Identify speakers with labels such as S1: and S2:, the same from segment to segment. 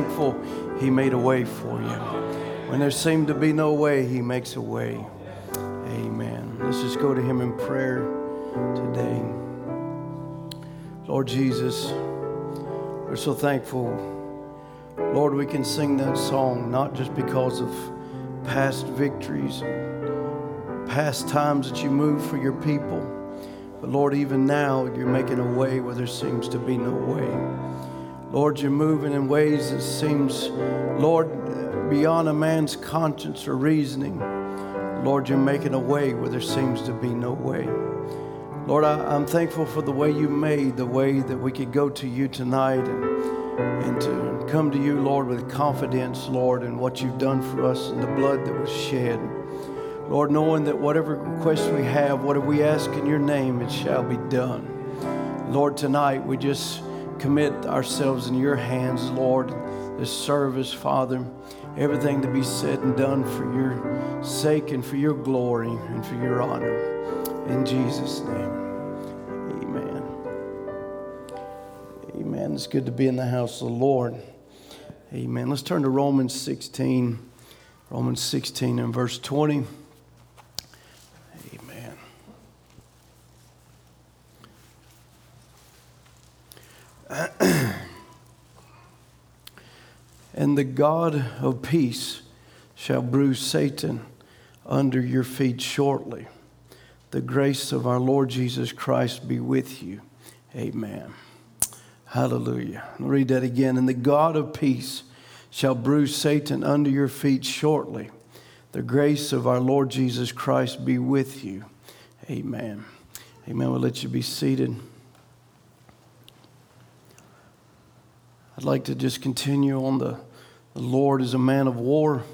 S1: thankful He made a way for you. When there seemed to be no way, He makes a way. Amen. Let's just go to Him in prayer today. Lord Jesus, we're so thankful. Lord, we can sing that song not just because of past victories, past times that you moved for your people, but Lord, even now you're making a way where there seems to be no way. Lord, you're moving in ways that seems, Lord, beyond a man's conscience or reasoning. Lord, you're making a way where there seems to be no way. Lord, I, am thankful for the way you made, the way that we could go to you tonight and, and to come to you, Lord, with confidence, Lord, in what you've done for us and the blood that was shed. Lord, knowing that whatever request we have, whatever we ask in your name, it shall be done. Lord, tonight we just commit ourselves in your hands, Lord, this service, Father, everything to be said and done for your sake and for your glory and for your honor. In Jesus' name, amen. Amen. It's good to be in the house of the Lord. Amen. Let's turn to Romans 16, Romans 16 and verse 20. and the God of peace shall bruise Satan under your feet shortly. The grace of our Lord Jesus Christ be with you. Amen. Hallelujah. I'll read that again. And the God of peace shall bruise Satan under your feet shortly. The grace of our Lord Jesus Christ be with you. Amen. Amen. We'll let you be seated. I'd like to just continue on the, the Lord is a man of war.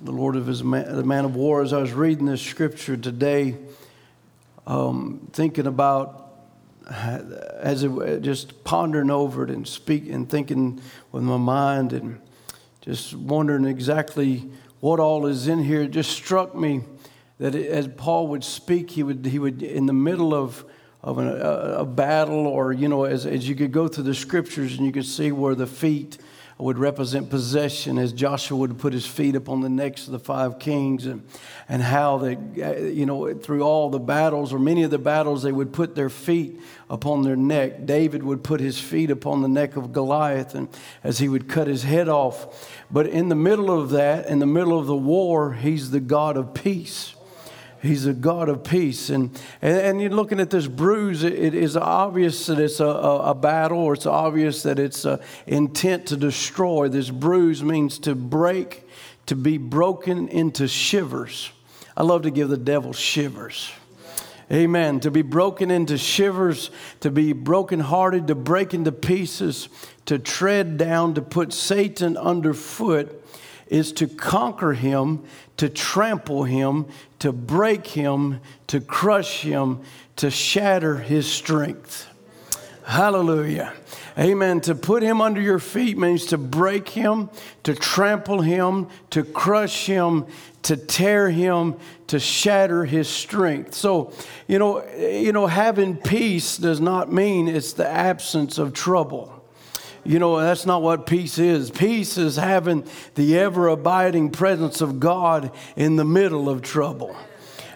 S1: The Lord of his man, man of war. As I was reading this scripture today, um, thinking about as it, just pondering over it and speak and thinking with my mind and just wondering exactly what all is in here. It just struck me that it, as Paul would speak, he would he would in the middle of of an, a, a, battle, or, you know, as, as you could go through the scriptures and you could see where the feet would represent possession as Joshua would put his feet upon the necks of the five kings and, and how they, uh, you know, through all the battles or many of the battles, they would put their feet upon their neck. David would put his feet upon the neck of Goliath and as he would cut his head off. But in the middle of that, in the middle of the war, he's the God of peace. He's a God of peace. And, and, and you're looking at this bruise, it, it is obvious that it's a, a, a, battle or it's obvious that it's an intent to destroy. This bruise means to break, to be broken into shivers. I love to give the devil shivers. Amen. To be broken into shivers, to be brokenhearted, to break into pieces, to tread down, to put Satan underfoot is to conquer him, to trample him, to break him, to crush him, to shatter his strength. Hallelujah. Amen. To put him under your feet means to break him, to trample him, to crush him, to tear him, to shatter his strength. So, you know, you know, having peace does not mean it's the absence of trouble. You know, that's not what peace is. Peace is having the ever abiding presence of God in the middle of trouble.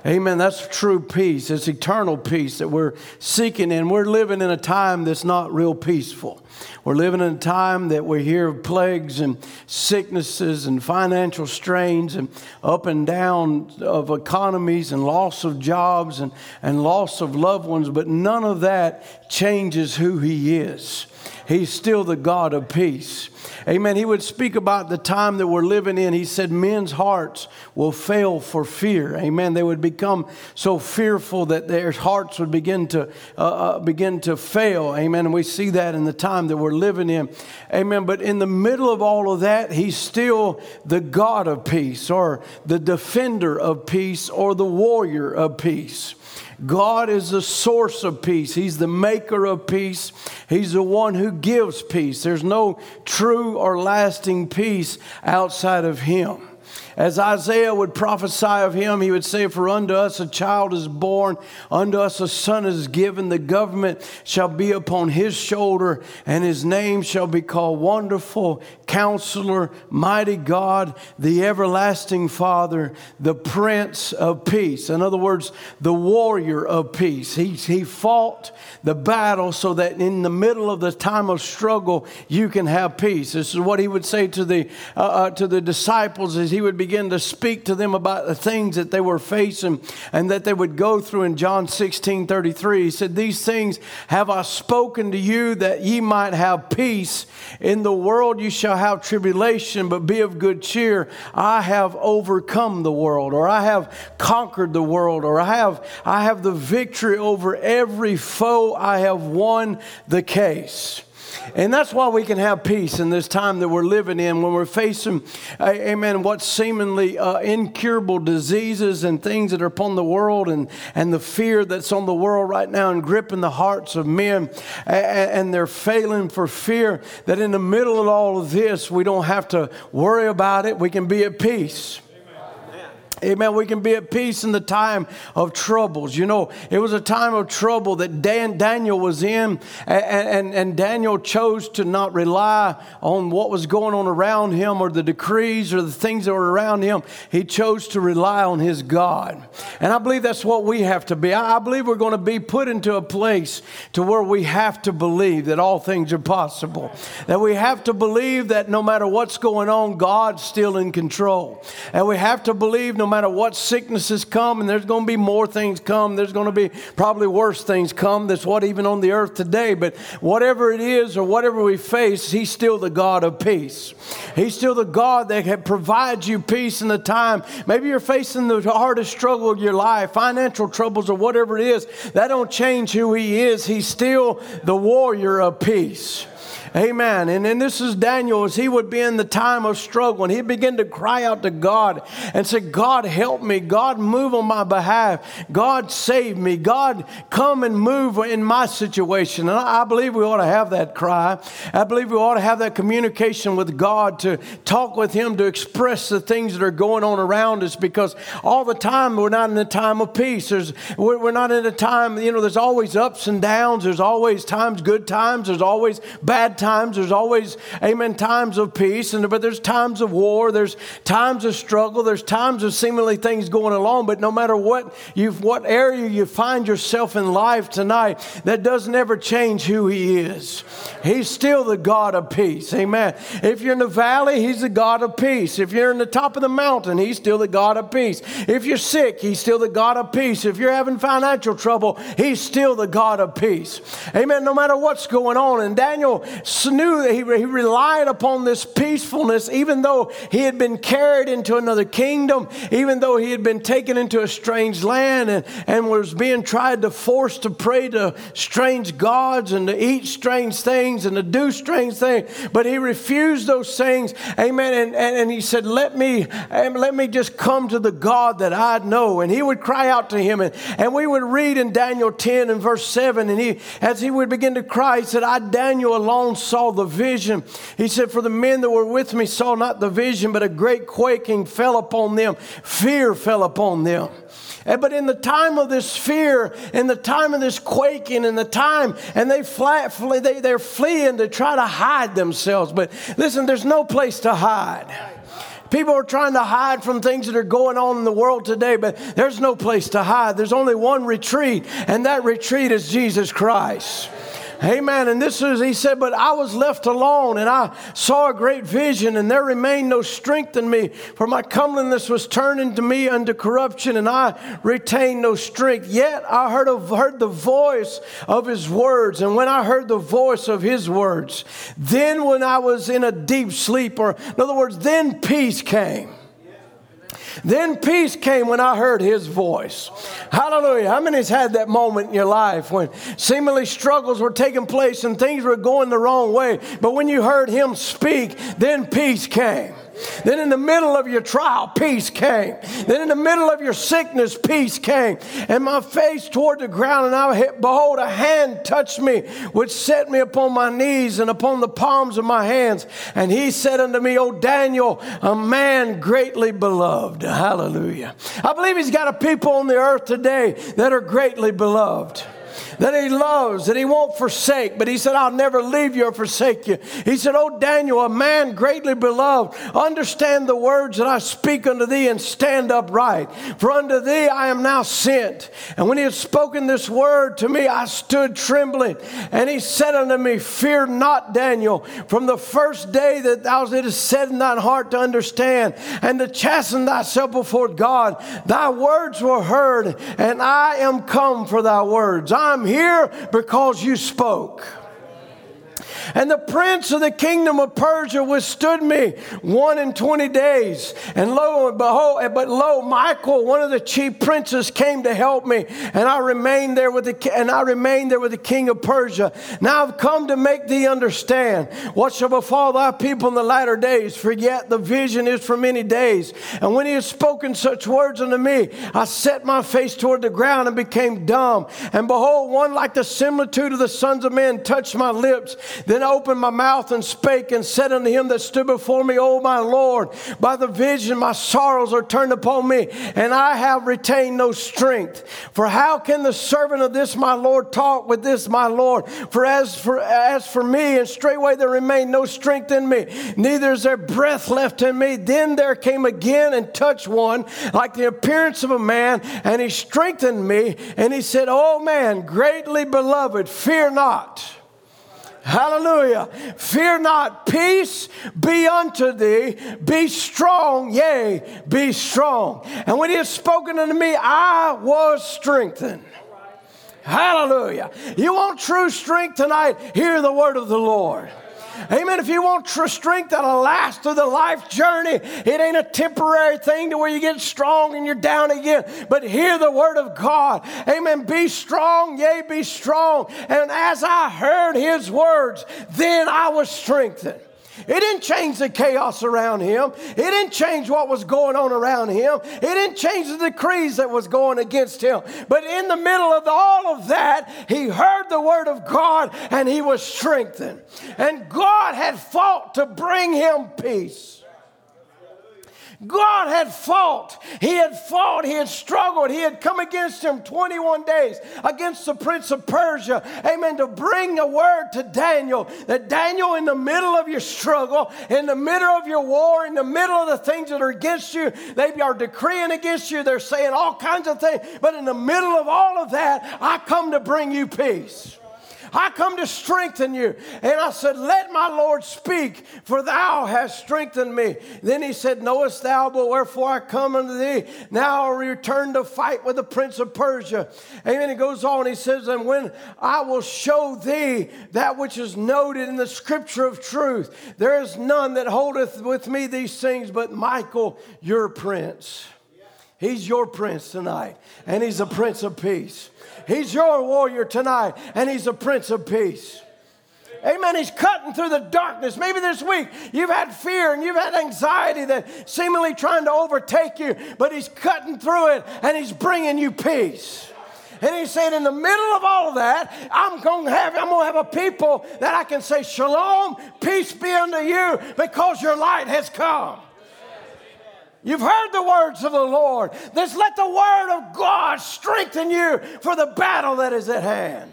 S1: Amen. That's true peace. It's eternal peace that we're seeking, and we're living in a time that's not real peaceful. We're living in a time that we hear of plagues and sicknesses and financial strains and up and down of economies and loss of jobs and, and loss of loved ones, but none of that changes who He is. He's still the God of peace. Amen. He would speak about the time that we're living in. He said, Men's hearts will fail for fear. Amen. They would become so fearful that their hearts would begin to uh, uh, begin to fail. Amen. And we see that in the time that we're living in. Amen. But in the middle of all of that, He's still the God of peace, or the defender of peace, or the warrior of peace. God is the source of peace. He's the maker of peace. He's the one who gives peace. There's no true or lasting peace outside of Him. As Isaiah would prophesy of him, he would say, For unto us a child is born, unto us a son is given, the government shall be upon his shoulder, and his name shall be called Wonderful, Counselor, Mighty God, the Everlasting Father, the Prince of Peace. In other words, the warrior of peace. He, he fought the battle so that in the middle of the time of struggle, you can have peace. This is what he would say to the, uh, uh, to the disciples as he would begin to speak to them about the things that they were facing and that they would go through in John 16 33. He said, These things have I spoken to you that ye might have peace. In the world you shall have tribulation, but be of good cheer. I have overcome the world, or I have conquered the world, or I have, I have the victory over every foe. I have won the case. And that's why we can have peace in this time that we're living in when we're facing, amen, what seemingly uh, incurable diseases and things that are upon the world and, and the fear that's on the world right now and gripping the hearts of men. And, and they're failing for fear that in the middle of all of this, we don't have to worry about it. We can be at peace. Amen. We can be at peace in the time of troubles. You know, it was a time of trouble that Dan, Daniel was in, and, and, and, Daniel chose to not rely on what was going on around him or the decrees or the things that were around him. He chose to rely on his God. And I believe that's what we have to be. I, I believe we're going to be put into a place to where we have to believe that all things are possible. That we have to believe that no matter what's going on, God's still in control. And we have to believe no no matter what sicknesses come, and there's going to be more things come, there's going to be probably worse things come. That's what even on the earth today. But whatever it is or whatever we face, He's still the God of peace. He's still the God that provides you peace in the time. Maybe you're facing the hardest struggle of your life, financial troubles, or whatever it is. That don't change who He is. He's still the warrior of peace. Amen. And then this is Daniel as he would be in the time of struggle and he'd begin to cry out to God and say, God, help me. God, move on my behalf. God, save me. God, come and move in my situation. And I believe we ought to have that cry. I believe we ought to have that communication with God to talk with Him, to express the things that are going on around us because all the time we're not in a time of peace. There's, we're not in a time, you know, there's always ups and downs. There's always times, good times. There's always bad times. There's always, amen, times of peace, and, but there's times of war. There's times of struggle. There's times of seemingly things going along. But no matter what you what area you find yourself in life tonight, that doesn't ever change who He is. He's still the God of peace. Amen. If you're in the valley, He's the God of peace. If you're in the top of the mountain, He's still the God of peace. If you're sick, He's still the God of peace. If you're having financial trouble, He's still the God of peace. Amen. No matter what's going on. And Daniel knew that he, he relied upon this peacefulness, even though he had been carried into another kingdom, even though he had been taken into a strange land and, and was being tried to force to pray to strange gods and to eat strange things and to do strange things. But he refused those things. Amen. And, and, and he said, Let me um, let me just come to the God that I know. And he would cry out to him. And, and we would read in Daniel 10 and verse 7. And he as he would begin to cry, he said, I Daniel alone saw the vision. He said, For the men that were with me saw not the vision, but a great quaking fell upon them. Fear fell upon them. But in the time of this fear, in the time of this quaking, in the time, and they fly, they, they're fleeing to try to hide themselves. But listen, there's no place to hide. People are trying to hide from things that are going on in the world today, but there's no place to hide. There's only one retreat, and that retreat is Jesus Christ. Amen. And this is, he said, but I was left alone and I saw a great vision and there remained no strength in me, for my comeliness was turned into me unto corruption and I retained no strength. Yet I heard, of, heard the voice of his words. And when I heard the voice of his words, then when I was in a deep sleep, or in other words, then peace came. Then peace came when I heard his voice. Hallelujah. How many's had that moment in your life when seemingly struggles were taking place and things were going the wrong way, but when you heard him speak, then peace came. Then in the middle of your trial, peace came. Then in the middle of your sickness, peace came. And my face toward the ground, and I behold, a hand touched me, which set me upon my knees and upon the palms of my hands. And he said unto me, O Daniel, a man greatly beloved. Hallelujah. I believe he's got a people on the earth today that are greatly beloved that he loves, that he won't forsake. But he said, I'll never leave you or forsake you. He said, Oh, Daniel, a man greatly beloved, understand the words that I speak unto thee and stand upright. For unto thee I am now sent. And when he had spoken this word to me, I stood trembling. And he said unto me, Fear not, Daniel, from the first day that thou didst set in thine heart to understand and to chasten thyself before God, thy words were heard, and I am come for thy words. I'm here because you spoke. And the prince of the kingdom of Persia withstood me one and twenty days. And lo and behold, eh, but lo, Michael, one of the chief princes, came to help me, and I remained there with the and I remained there with the king of Persia. Now I've come to make thee understand what shall befall thy people in the latter days. For yet the vision is for many days. And when he had spoken such words unto me, I set my face toward the ground and became dumb. And behold, one like the similitude of the sons of men touched my lips. Then opened my mouth and spake and said unto him that stood before me, O my Lord, by the vision my sorrows are turned upon me, and I have retained no strength. For how can the servant of this my Lord talk with this my Lord? For as for as for me, and straightway there remained no strength in me, neither is there breath left in me. Then there came again and touched one like the appearance of a man, and he strengthened me, and he said, O man, greatly beloved, fear not. Hallelujah. Fear not. Peace be unto thee. Be strong. Yea, be strong. And when he had spoken unto me, I was strengthened. Hallelujah. You want true strength tonight? Hear the word of the Lord. Amen. If you want strength that'll last through the life journey, it ain't a temporary thing to where you get strong and you're down again. But hear the word of God. Amen. Be strong, yea, be strong. And as I heard his words, then I was strengthened. It didn't change the chaos around him. It didn't change what was going on around him. It didn't change the decrees that was going against him. But in the middle of all of that, he heard the word of God and he was strengthened. And God had fought to bring him peace. God had fought. He had fought. He had struggled. He had come against him 21 days against the prince of Persia. Amen. To bring a word to Daniel that Daniel, in the middle of your struggle, in the middle of your war, in the middle of the things that are against you, they are decreeing against you. They're saying all kinds of things. But in the middle of all of that, I come to bring you peace. I come to strengthen you. And I said, Let my Lord speak, for thou hast strengthened me. Then he said, Knowest thou but wherefore I come unto thee? Now I return to fight with the prince of Persia. Amen. He goes on, he says, And when I will show thee that which is noted in the scripture of truth, there is none that holdeth with me these things but Michael, your prince. He's your prince tonight, and he's a prince of peace. He's your warrior tonight, and He's a Prince of Peace. Amen. He's cutting through the darkness. Maybe this week you've had fear and you've had anxiety that seemingly trying to overtake you, but He's cutting through it and He's bringing you peace. And He's saying, in the middle of all of that, I'm to have I'm to have a people that I can say, Shalom, peace be unto you, because your light has come. You've heard the words of the Lord. Let's let the word of God strengthen you for the battle that is at hand.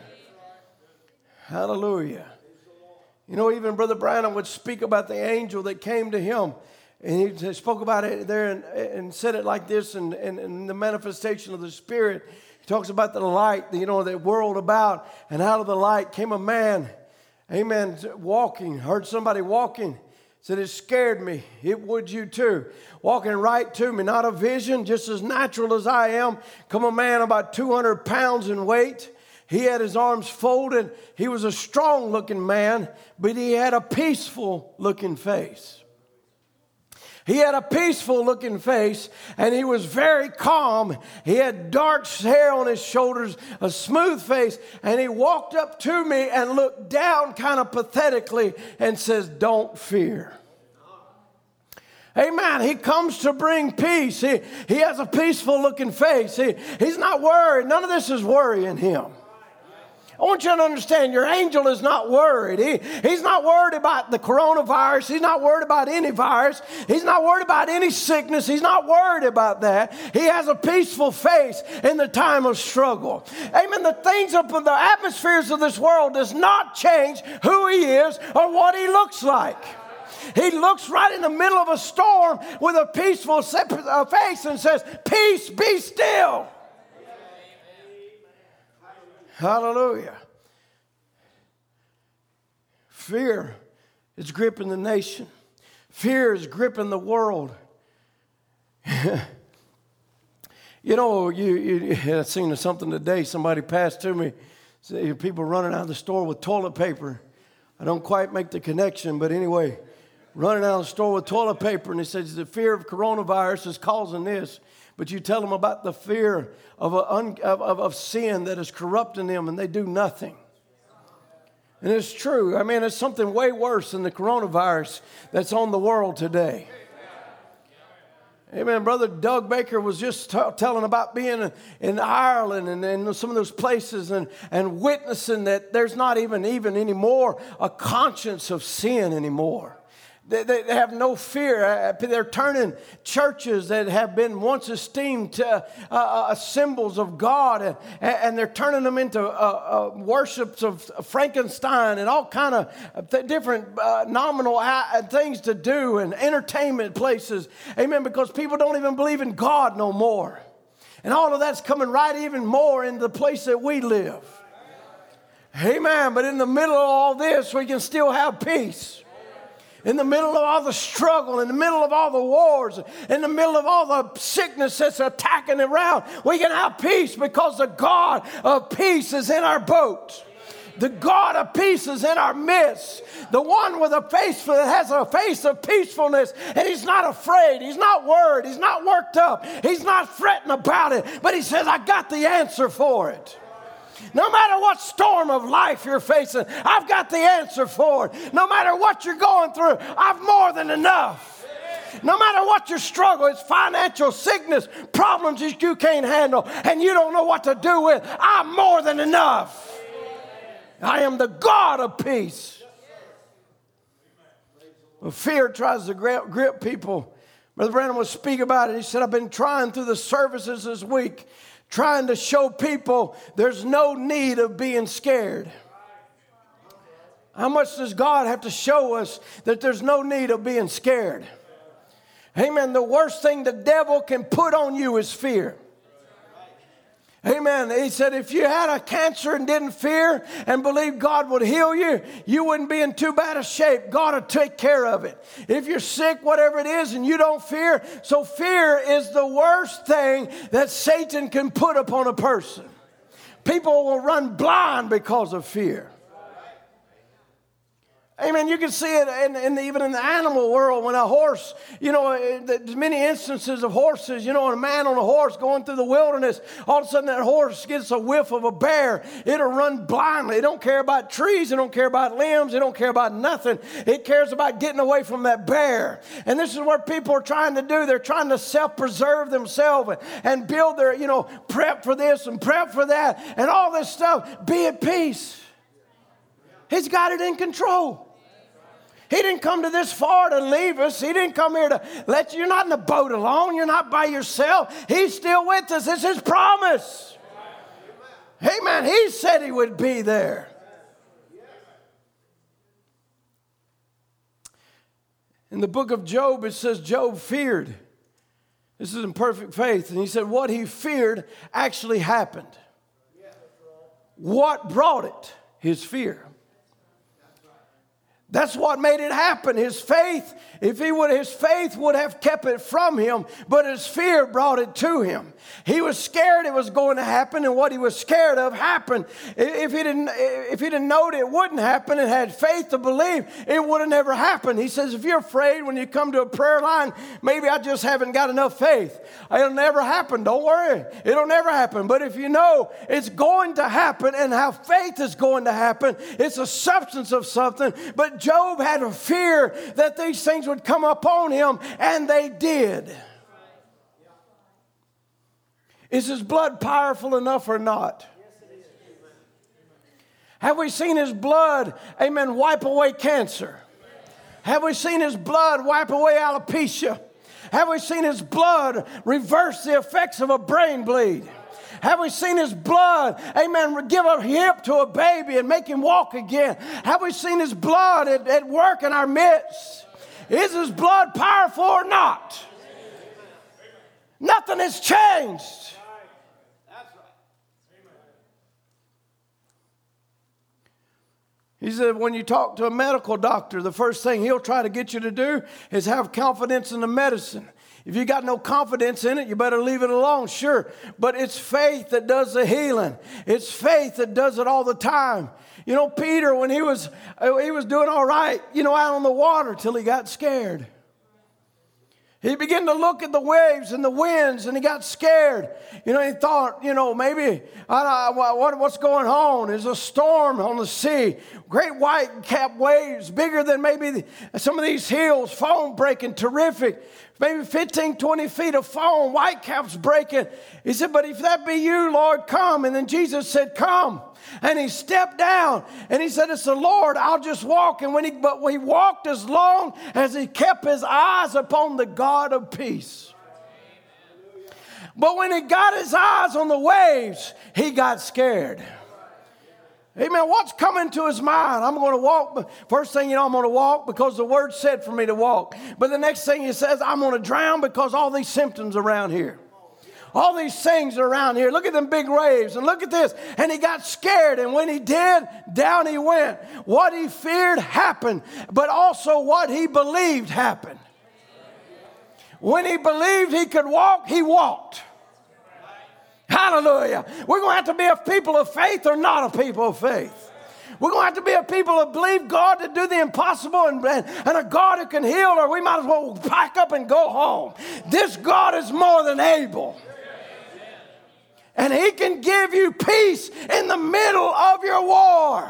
S1: Hallelujah. You know, even Brother Branham would speak about the angel that came to him. And he spoke about it there and, and said it like this and, in, in the manifestation of the Spirit. He talks about the light, you know, the world about, and out of the light came a man, amen, walking, heard somebody walking said it scared me. It would you too. Walking right to me, not a vision, just as natural as I am. Come a man about 200 pounds in weight. He had his arms folded. He was a strong looking man, but he had a peaceful looking face. He had a peaceful looking face and he was very calm. He had dark hair on his shoulders, a smooth face, and he walked up to me and looked down kind of pathetically and says, Don't fear. Amen. He comes to bring peace. He, he has a peaceful looking face. He, he's not worried. None of this is worrying him. I want you to understand your angel is not worried. He, he's not worried about the coronavirus. He's not worried about any virus. He's not worried about any sickness. He's not worried about that. He has a peaceful face in the time of struggle. Amen. The things of the atmospheres of this world does not change who he is or what he looks like. He looks right in the middle of a storm with a peaceful uh, face and says, Peace, be still. Hallelujah. Fear is gripping the nation, fear is gripping the world. you know, you, you, I seen something today. Somebody passed to me. People running out of the store with toilet paper. I don't quite make the connection, but anyway, running out of the store with toilet paper, and he says the fear of coronavirus is causing this. But you tell them about the fear of, un, of, of, of sin that is corrupting them, and they do nothing. And it's true. I mean, it's something way worse than the coronavirus that's on the world today. Amen. Brother Doug Baker was just t- telling about being in Ireland and, and some of those places and, and witnessing that there's not even, even anymore a conscience of sin anymore. They, have no fear. Uh, they're turning churches that have been once esteemed uh, uh, uh, symbols of God, and, they're turning them into worships of Frankenstein and all kind of different nominal things to do and entertainment places. Amen. Because people don't even believe in God no more, and all of that's coming right even more in the place that we live. Amen. But in the middle of all this, we can still have peace in the middle of all the struggle, in the middle of all the wars, in the middle of all the sickness that's attacking around, we can have peace because the God of peace is in our boat. The God of peace is in our midst. The one with a face that has a face of peacefulness, and he's not afraid. He's not worried. He's not worked up. He's not fretting about it. But he says, I got the answer for it. No matter what storm of life you're facing, I've got the answer for it. No matter what you're going through, I've more than enough. No matter what your struggle, it's financial sickness, problems that you can't handle, and you don't know what to do with, I'm more than enough. I am the God of peace. fear tries to grip people. Brother Branham was speak about it. He said, I've been trying through the services this week trying to show people there's no need of being scared. How much does God have to show us that there's no need of being scared? Amen. The worst thing the devil can put on you is fear. Amen. He said, if you had a cancer and didn't fear and believe God would heal you, you wouldn't be in too bad a shape. God would take care of it. If you're sick, whatever it is, and you don't fear, so fear is the worst thing that Satan can put upon a person. People will run blind because of fear. Amen. You can see it in, in the, even in the animal world when a horse, you know, uh, there's many instances of horses, you know, a man on a horse going through the wilderness, all of a sudden that horse gets a whiff of a bear. It'll run blindly. It don't care about trees. It don't care about limbs. It don't care about nothing. It cares about getting away from that bear. And this is what people are trying to do. They're trying to self-preserve themselves and build their, you know, prep for this and prep for that and all this stuff. Be at peace. He's got it in control. He didn't come to this far to leave us. He didn't come here to let you. You're not in the boat alone. You're not by yourself. He's still with us. It's His promise. Amen. He said He would be there. In the book of Job, it says Job feared. This is in perfect faith. And he said what he feared actually happened. What brought it? His fear. That's what made it happen. His faith, if he would, his faith would have kept it from him, but his fear brought it to him. He was scared it was going to happen, and what he was scared of happened. If he didn't, if he didn't know it wouldn't happen and had faith to believe, it would have never happened. He says, if you're afraid when you come to a prayer line, maybe I just haven't got enough faith. It'll never happen. Don't worry. It'll never happen. But if you know it's going to happen and how faith is going to happen, it's a substance of something. But Job had a fear that these things would come upon him, and they did. Is his blood powerful enough or not? Have we seen his blood, amen, wipe away cancer? Have we seen his blood wipe away alopecia? Have we seen his blood reverse the effects of a brain bleed? Have we seen his blood, amen, give a hip to a baby and make him walk again? Have we seen his blood at, at work in our midst? Is his blood powerful or not? Nothing has changed. He said, when you talk to a medical doctor, the first thing he'll try to get you to do is have confidence in the medicine. If you got no confidence in it, you better leave it alone, sure. But it's faith that does the healing. It's faith that does it all the time. You know, Peter, when he was uh, he was doing all right, you know, out on the water till he got scared. He began to look at the waves and the winds and he got scared. You know, he thought, you know, maybe I, what, what's going on? There's a storm on the sea. Great white cap waves, bigger than maybe some of these hills, foam breaking, terrific. Maybe 15, 20 feet of foam, white caps breaking. He said, But if that be you, Lord, come. And then Jesus said, Come. And he stepped down and he said, It's the Lord, I'll just walk. And when he but he walked as long as he kept his eyes upon the God of peace. But when he got his eyes on the waves, he got scared. Amen. What's coming to his mind? I'm going to walk. First thing you know, I'm going to walk because the word said for me to walk. But the next thing he says, I'm going to drown because all these symptoms around here all these things around here. Look at them big waves and look at this. And he got scared. And when he did, down he went. What he feared happened, but also what he believed happened. When he believed he could walk, he walked. Hallelujah. We're going to have to be a people of faith or not a people of faith. We're going to have to be a people who believe God to do the impossible and, and, and, a God who can heal, or we might as well pack up and go home. This God is more than able. And He can give you peace in the middle of your war.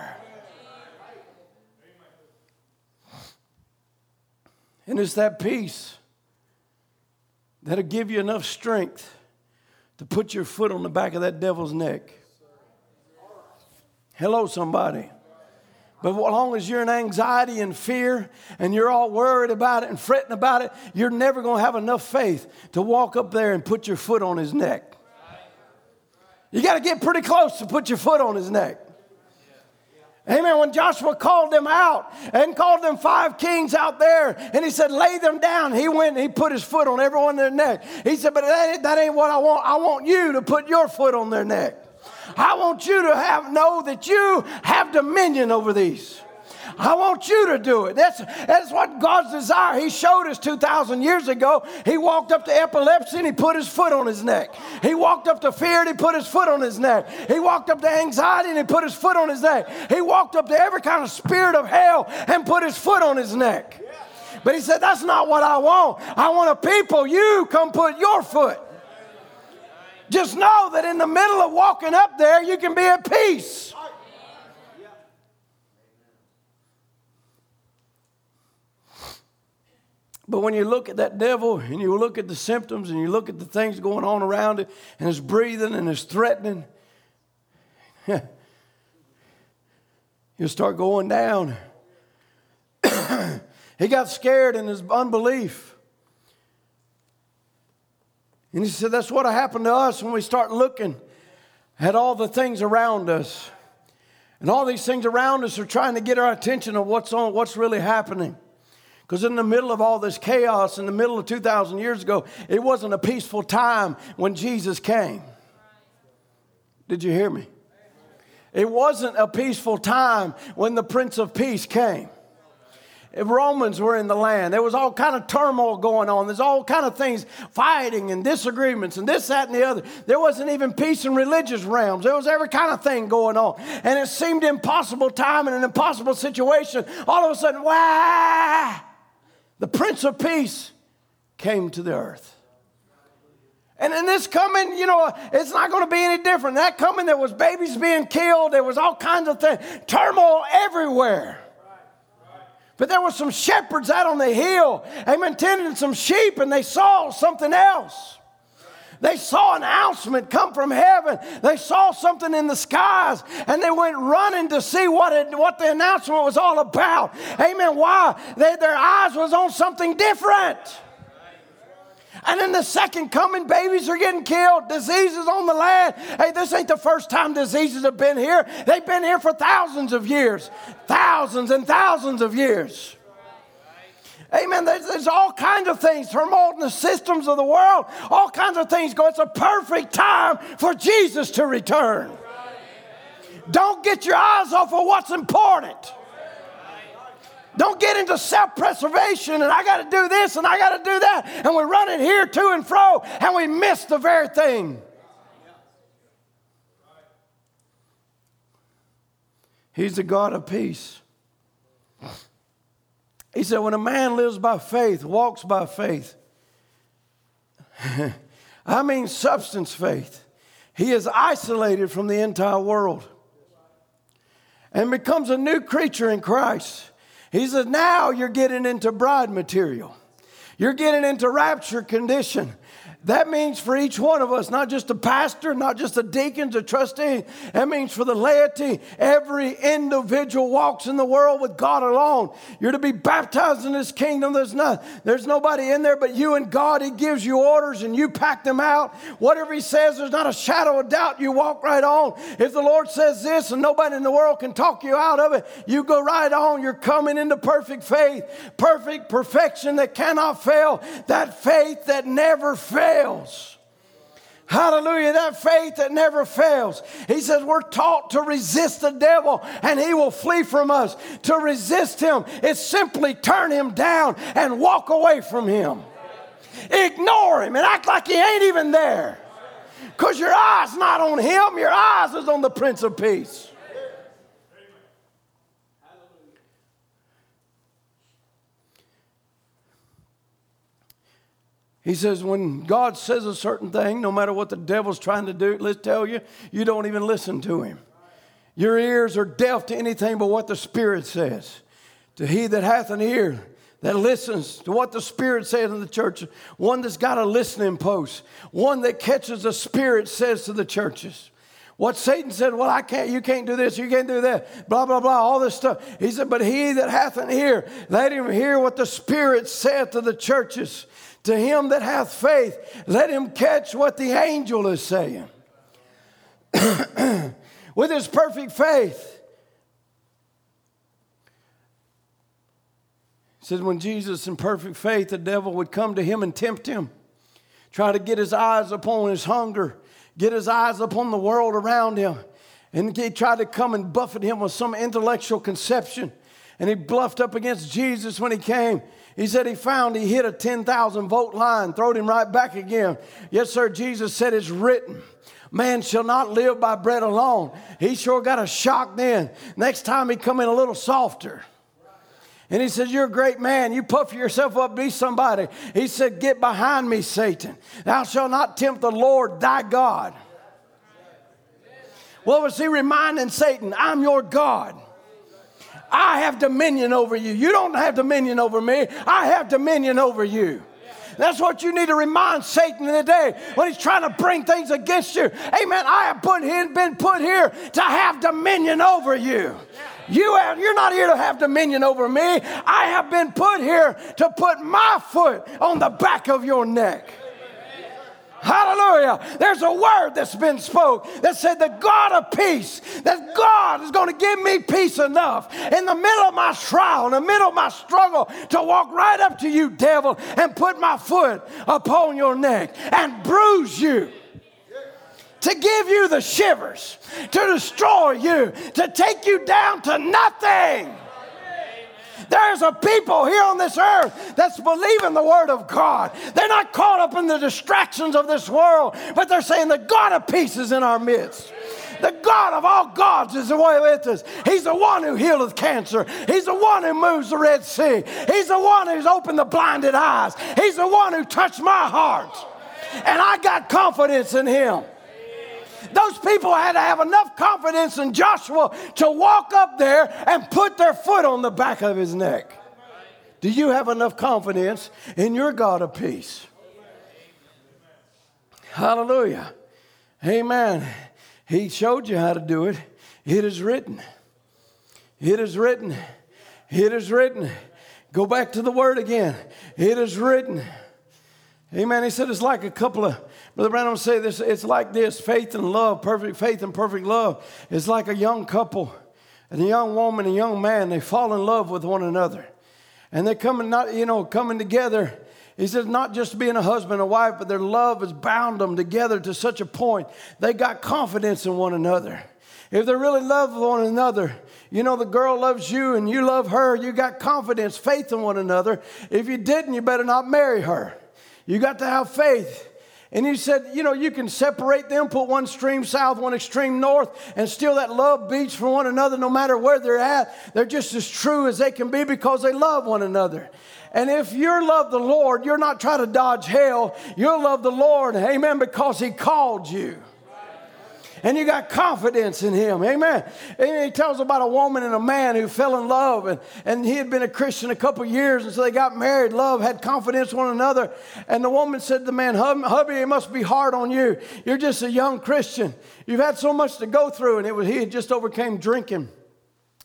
S1: And it's that peace that'll give you enough strength to put your foot on the back of that devil's neck. Hello, somebody. But as long as you're in anxiety and fear and you're all worried about it and fretting about it, you're never going to have enough faith to walk up there and put your foot on his neck. You got to get pretty close to put your foot on his neck. Amen. When Joshua called them out and called them five kings out there, and he said, Lay them down, he went and he put his foot on everyone in their neck. He said, But that, that ain't what I want. I want you to put your foot on their neck. I want you to have know that you have dominion over these. I want you to do it. That's, that's what God's desire. He showed us 2,000 years ago. He walked up to epilepsy and he put his foot on his neck. He walked up to fear and he put his foot on his neck. He walked up to anxiety and he put his foot on his neck. He walked up to every kind of spirit of hell and put his foot on his neck. But he said, That's not what I want. I want a people, you come put your foot. Just know that in the middle of walking up there, you can be at peace. But when you look at that devil and you look at the symptoms and you look at the things going on around it and it's breathing and it's threatening, you start going down. he got scared in his unbelief. And he said, That's what happened to us when we start looking at all the things around us. And all these things around us are trying to get our attention of what's on, what's really happening. Because in the middle of all this chaos, in the middle of 2,000 years ago, it wasn't a peaceful time when Jesus came. Did you hear me? It wasn't a peaceful time when the Prince of Peace came. If Romans were in the land. There was all kind of turmoil going on. There's all kind of things, fighting and disagreements and this, that, and the other. There wasn't even peace in religious realms. There was every kind of thing going on. And it seemed impossible time and an impossible situation. All of a sudden, wah! The Prince of Peace came to the earth. And in this coming, you know, it's not going to be any different. That coming, there was babies being killed, there was all kinds of things, turmoil everywhere. But there were some shepherds out on the hill, amen, tending some sheep, and they saw something else. They saw an announcement come from heaven. They saw something in the skies and they went running to see what, it, what the announcement was all about. Amen. Why? They, their eyes was on something different. And in the second coming, babies are getting killed, diseases on the land. Hey, this ain't the first time diseases have been here. They've been here for thousands of years, thousands and thousands of years. Amen. There's, there's, all kinds of things, turmoil in the systems of the world, all kinds of things go. It's a perfect time for Jesus to return. Don't get your eyes off of what's important. Don't get into self preservation and I got to do this and I got to do that. And we run it here to and fro and we miss the very thing. He's the God of peace. He said, when a man lives by faith, walks by faith, I mean substance faith, he is isolated from the entire world and becomes a new creature in Christ. He says, now you're getting into bride material. You're getting into rapture condition. That means for each one of us, not just a pastor, not just a deacon, a trustee. That means for the laity, every individual walks in the world with God alone. You're to be baptized in His kingdom. There's not, there's nobody in there but you and God. He gives you orders and you pack them out. Whatever He says, there's not a shadow of doubt. You walk right on. If the Lord says this and nobody in the world can talk you out of it, you go right on. You're coming into perfect faith, perfect perfection that cannot fail, that faith that never fails fails. Hallelujah, that faith that never fails. He says we're taught to resist the devil and he will flee from us. To resist him is simply turn him down and walk away from him. Ignore him and act like he ain't even there. Because your eye's not on him, your eyes is on the Prince of Peace. He says, when God says a certain thing, no matter what the devil's trying to do, let's tell you, you don't even listen to him. Your ears are deaf to anything but what the Spirit says. To he that hath an ear, that listens to what the Spirit says in the church, one that's got a listening post, one that catches the Spirit says to the churches. What Satan said, well, I can't, you can't do this, you can't do that, blah, blah, blah, all this stuff. He said, but he that hath an ear, let him hear what the Spirit saith to the churches. To him that hath faith, let him catch what the angel is saying. With his perfect faith. He says, when Jesus in perfect faith, the devil would come to him and tempt him, try to get his eyes upon his hunger, get his eyes upon the world around him. And he tried to come and buffet him with some intellectual conception. And he bluffed up against Jesus when he came. He said he found he hit a 10,000 volt line, throwed him right back again. Yes, sir, Jesus said it's written. Man shall not live by bread alone. He sure got a shock then. Next time he come in a little softer. And he said, You're a great man. You puff yourself up, be somebody. He said, Get behind me, Satan. Thou shalt not tempt the Lord thy God. What was he reminding Satan? I'm your God. I have dominion over you. You don't have dominion over me. I have dominion over you. That's what you need to remind Satan in the day when he's trying to bring things against you. Amen. I have put here, been put here to have dominion over you. You have, you're not here to have dominion over me. I have been put here to put my foot on the back of your neck. Hallelujah. There's a word that's been spoke that said, The God of peace, that God is going to give me peace enough in the middle of my trial, in the middle of my struggle, to walk right up to you, devil, and put my foot upon your neck and bruise you to give you the shivers, to destroy you, to take you down to nothing. There's a people here on this earth that's believing the word of God. They're not caught up in the distractions of this world, but they're saying the God of peace is in our midst. The God of all gods is the away with us. He's the one who healeth cancer. He's the one who moves the Red Sea. He's the one who's opened the blinded eyes. He's the one who touched my heart. And I got confidence in him. Those people had to have enough confidence in Joshua to walk up there and put their foot on the back of his neck. Do you have enough confidence in your God of peace? Hallelujah. Amen. He showed you how to do it. It is written. It is written. It is written. Go back to the word again. It is written. Amen. He said it's like a couple of, Brother Branham say this, it's like this faith and love, perfect faith and perfect love. It's like a young couple and a young woman and a young man, they fall in love with one another. And they're coming, not, you know, coming together. He says, not just being a husband and wife, but their love has bound them together to such a point they got confidence in one another. If they really love one another, you know, the girl loves you and you love her, you got confidence, faith in one another. If you didn't, you better not marry her. You got to have faith. And he said, you know, you can separate them, put one stream south, one extreme north, and still that love beats for one another no matter where they're at. They're just as true as they can be because they love one another. And if you love the Lord, you're not trying to dodge hell. You'll love the Lord, amen, because he called you and you got confidence in him. Amen. And he tells about a woman and a man who fell in love, and, and he had been a Christian a couple years, and so they got married. Love had confidence one another. And the woman said to the man, Hubby, it must be hard on you. You're just a young Christian. You've had so much to go through, and it was he had just overcame drinking.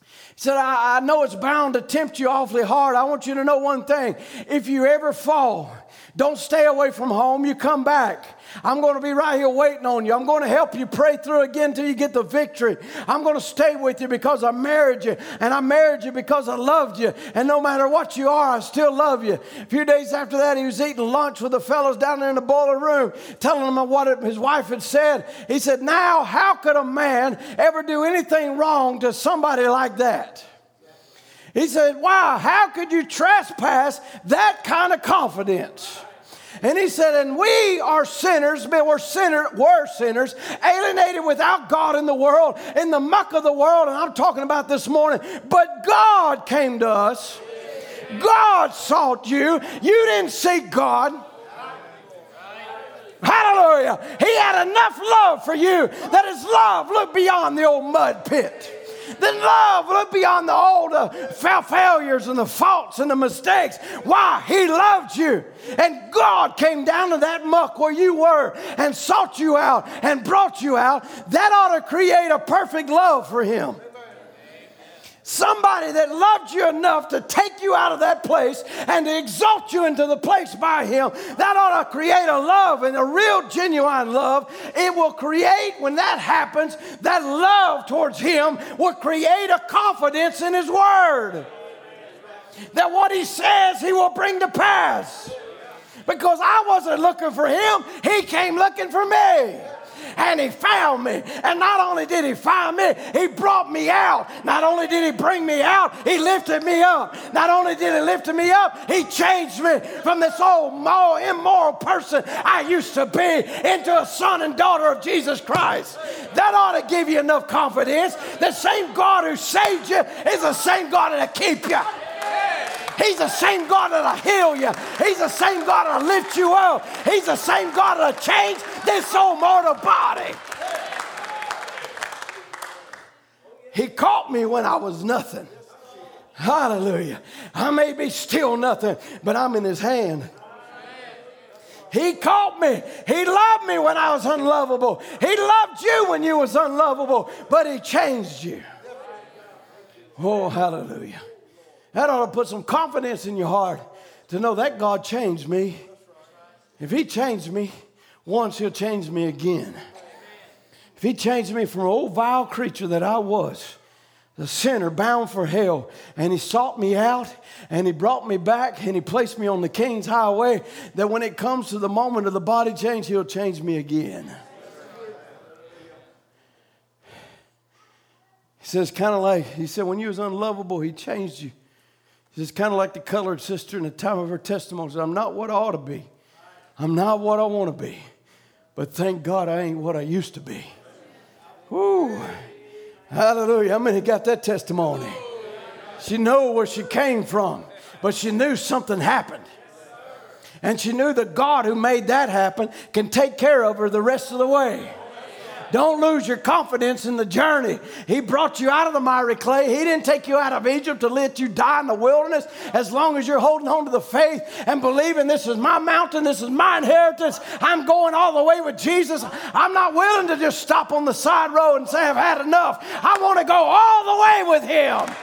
S1: He said, I, I know it's bound to tempt you awfully hard. I want you to know one thing. If you ever fall, don't stay away from home. You come back. I'm going to be right here waiting on you. I'm going to help you pray through again till you get the victory. I'm going to stay with you because I married you, and I married you because I loved you. And no matter what you are, I still love you. A few days after that, he was eating lunch with the fellows down there in the boiler room, telling them what his wife had said. He said, Now, how could a man ever do anything wrong to somebody like that? He said, Wow, how could you trespass that kind of confidence? And he said, and we are sinners, but we're sinner, were sinners, alienated without God in the world, in the muck of the world, and I'm talking about this morning. But God came to us. God sought you. You didn't seek God. Hallelujah. He had enough love for you that his love looked beyond the old mud pit. Then love looked beyond the old uh, failures and the faults and the mistakes. Why? He loved you. And God came down to that muck where you were and sought you out and brought you out. That ought to create a perfect love for Him. Somebody that loved you enough to take you out of that place and to exalt you into the place by Him, that ought to create a love and a real, genuine love. It will create, when that happens, that love towards Him will create a confidence in His Word. That what He says, He will bring to pass. Because I wasn't looking for Him, He came looking for me and he found me. And not only did he find me, he brought me out. Not only did he bring me out, he lifted me up. Not only did he lift me up, he changed me from this old moral, immoral person I used to be into a son and daughter of Jesus Christ. That ought to give you enough confidence. The same God who saved you is the same God that'll keep you. He's the same God that'll heal you. He's the same God that'll lift you up. He's the same God that'll change this old mortal body. He caught me when I was nothing. Hallelujah. I may be still nothing, but I'm in his hand. He caught me. He loved me when I was unlovable. He loved you when you was unlovable, but he changed you. Oh, hallelujah. That ought to put some confidence in your heart to know that God changed me. If He changed me once, He'll change me again. If He changed me from an old vile creature that I was, the sinner bound for hell, and He sought me out and He brought me back and He placed me on the King's highway, that when it comes to the moment of the body change, He'll change me again. He says, kind of like, He said, when you was unlovable, He changed you. It's kind of like the colored sister in the time of her testimony I'm not what I ought to be. I'm not what I want to be. But thank God I ain't what I used to be. Woo. Hallelujah. How many got that testimony? She knew where she came from, but she knew something happened. And she knew that God who made that happen can take care of her the rest of the way. Don't lose your confidence in the journey. He brought you out of the miry clay. He didn't take you out of Egypt to let you die in the wilderness. As long as you're holding on to the faith and believing this is my mountain, this is my inheritance, I'm going all the way with Jesus. I'm not willing to just stop on the side road and say, I've had enough. I want to go all the way with Him.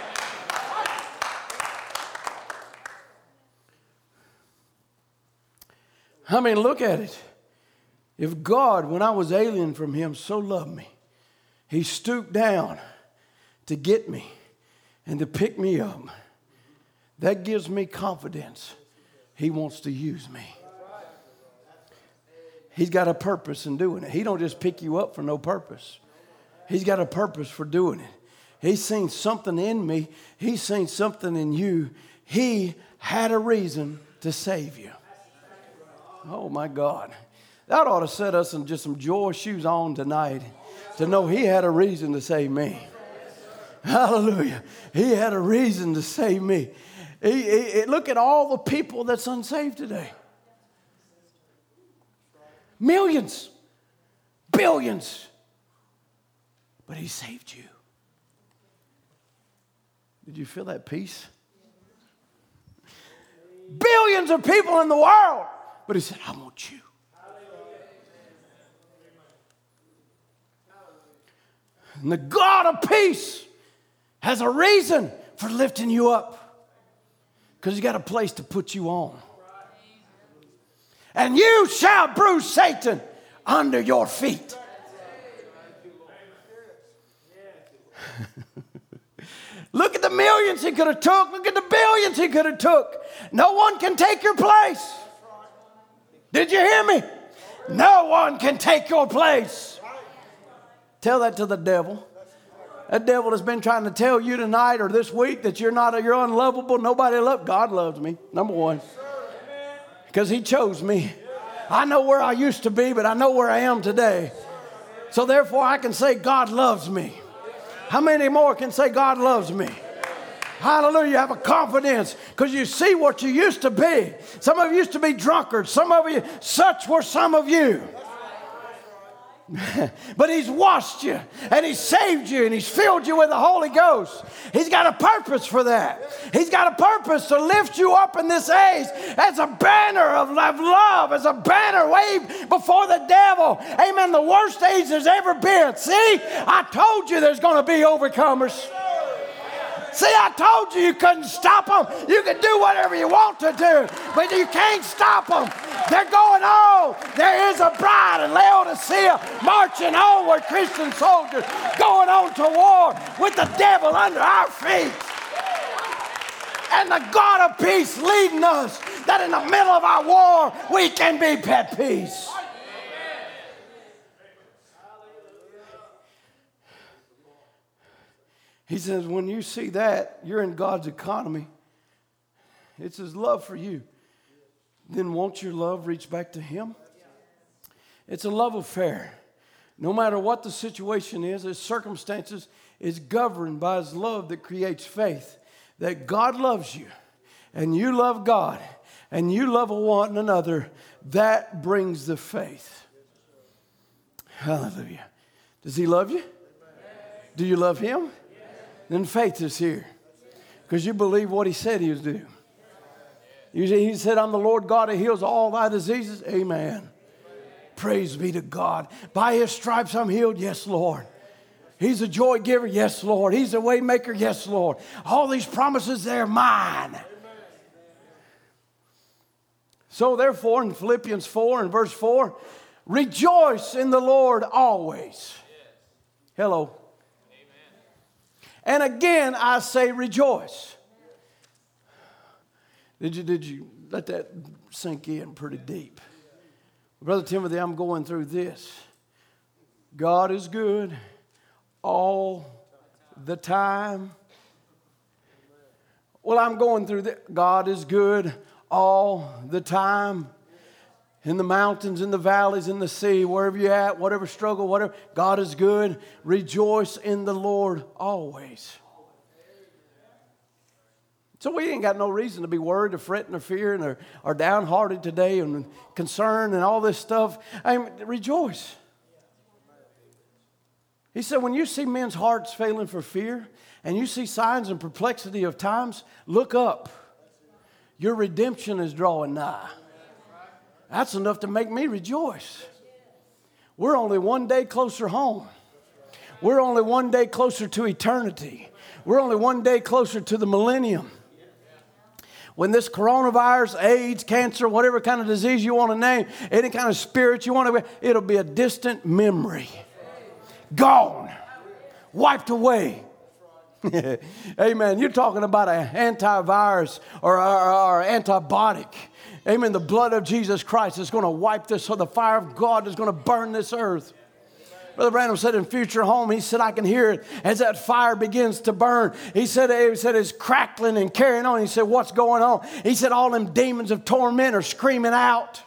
S1: I mean, look at it. If God, when I was alien from Him, so loved me, He stooped down to get me and to pick me up, that gives me confidence He wants to use me. He's got a purpose in doing it. He don't just pick you up for no purpose. He's got a purpose for doing it. He's seen something in me. He's seen something in you. He had a reason to save you. Oh my God. That ought to set us in just some joy shoes on tonight to know He had a reason to save me. Hallelujah. He had a reason to save me. He, he, look at all the people that's unsaved today. Millions, billions. But He saved you. Did you feel that peace? Billions of people in the world. But He said, I want you. And the God of peace has a reason for lifting you up because He's got a place to put you on. And you shall bruise Satan under your feet. Look at the millions he could have took. Look at the billions he could have took. No one can take your place. Did you hear me? No one can take your place. Tell that to the devil. That devil has been trying to tell you tonight or this week that you're not, you're unlovable. Nobody loves. God loves me. Number one, because He chose me. I know where I used to be, but I know where I am today. So therefore, I can say God loves me. How many more can say God loves me? Hallelujah. You have a confidence because you see what you used to be. Some of you used to be drunkards. Some of you, such were some of you. but he's washed you and he's saved you and he's filled you with the Holy Ghost. He's got a purpose for that. He's got a purpose to lift you up in this age as a banner of love, as a banner waved before the devil. Amen. The worst age there's ever been. See, I told you there's going to be overcomers. See, I told you you couldn't stop them. You can do whatever you want to do, but you can't stop them. They're going on. There is a bride in Laodicea marching onward, Christian soldiers going on to war with the devil under our feet. And the God of peace leading us that in the middle of our war we can be at peace. He says, when you see that, you're in God's economy. It's His love for you. Then won't your love reach back to Him? It's a love affair. No matter what the situation is, His circumstances is governed by His love that creates faith. That God loves you, and you love God, and you love one another. That brings the faith. Hallelujah. Does He love you? Do you love Him? Then faith is here. Because you believe what he said he would do. He said, I'm the Lord God who heals all thy diseases. Amen. Praise be to God. By his stripes I'm healed. Yes, Lord. He's a joy giver. Yes, Lord. He's a way maker. Yes, Lord. All these promises, they're mine. So, therefore, in Philippians 4 and verse 4, rejoice in the Lord always. Hello. And again, I say rejoice. Did you, did you let that sink in pretty deep? Brother Timothy, I'm going through this. God is good all the time. Well, I'm going through this. God is good all the time in the mountains, in the valleys, in the sea, wherever you're at, whatever struggle, whatever. God is good. Rejoice in the Lord always. So we ain't got no reason to be worried or fretting or fearing or, or downhearted today and concerned and all this stuff. I mean, rejoice. He said, when you see men's hearts failing for fear and you see signs and perplexity of times, look up. Your redemption is drawing nigh. That's enough to make me rejoice. We're only one day closer home. We're only one day closer to eternity. We're only one day closer to the millennium. When this coronavirus, AIDS, cancer, whatever kind of disease you want to name, any kind of spirit you want to, it'll be a distant memory. Gone, wiped away. Amen. You're talking about an antivirus or, or, or antibiotic. Amen. The blood of Jesus Christ is going to wipe this, so the fire of God is going to burn this earth. Brother Branham said in Future Home, he said, I can hear it as that fire begins to burn. He said, he said it's crackling and carrying on. He said, What's going on? He said, All them demons of torment are screaming out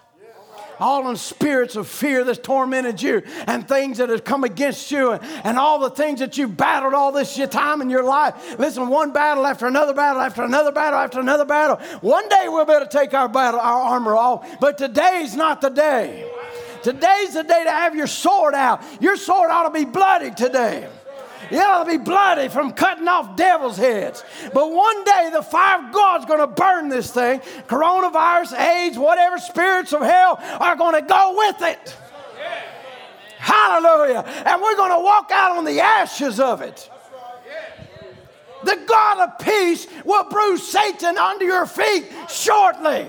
S1: all them spirits of fear that's tormented you and things that have come against you and, and all the things that you've battled all this time in your life. Listen, one battle after another battle after another battle after another battle. One day we'll be able to take our battle, our armor off, but today's not the day. Today's the day to have your sword out. Your sword ought to be bloody today. It ought be bloody from cutting off devil's heads. But one day the fire of God's going to burn this thing. Coronavirus, AIDS, whatever spirits of hell are going to go with it. Hallelujah. And we're going to walk out on the ashes of it. The God of peace will bruise Satan under your feet shortly.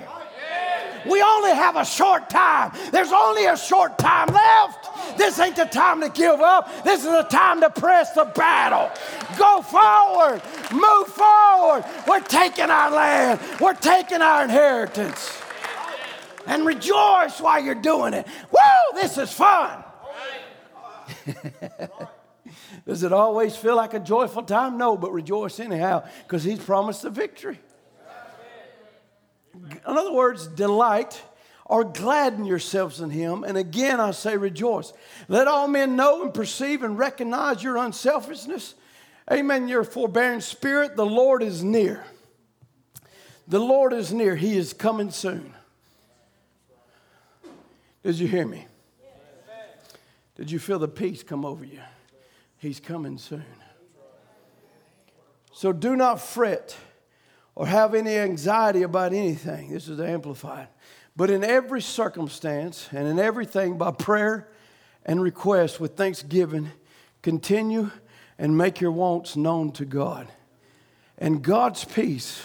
S1: We only have a short time. There's only a short time left. This ain't the time to give up. This is the time to press the battle. Go forward. Move forward. We're taking our land. We're taking our inheritance. And rejoice while you're doing it. Woo, this is fun. Does it always feel like a joyful time? No, but rejoice anyhow because He's promised the victory in other words, delight or gladden yourselves in him. And again, I say rejoice. Let all men know and perceive and recognize your unselfishness. Amen. Your forbearing spirit, the Lord is near. The Lord is near. He is coming soon. Did you hear me? Did you feel the peace come over you? He's coming soon. So do not fret or have any anxiety about anything. This is amplified. But in every circumstance and in everything by prayer and request with thanksgiving, continue and make your wants known to God. And God's peace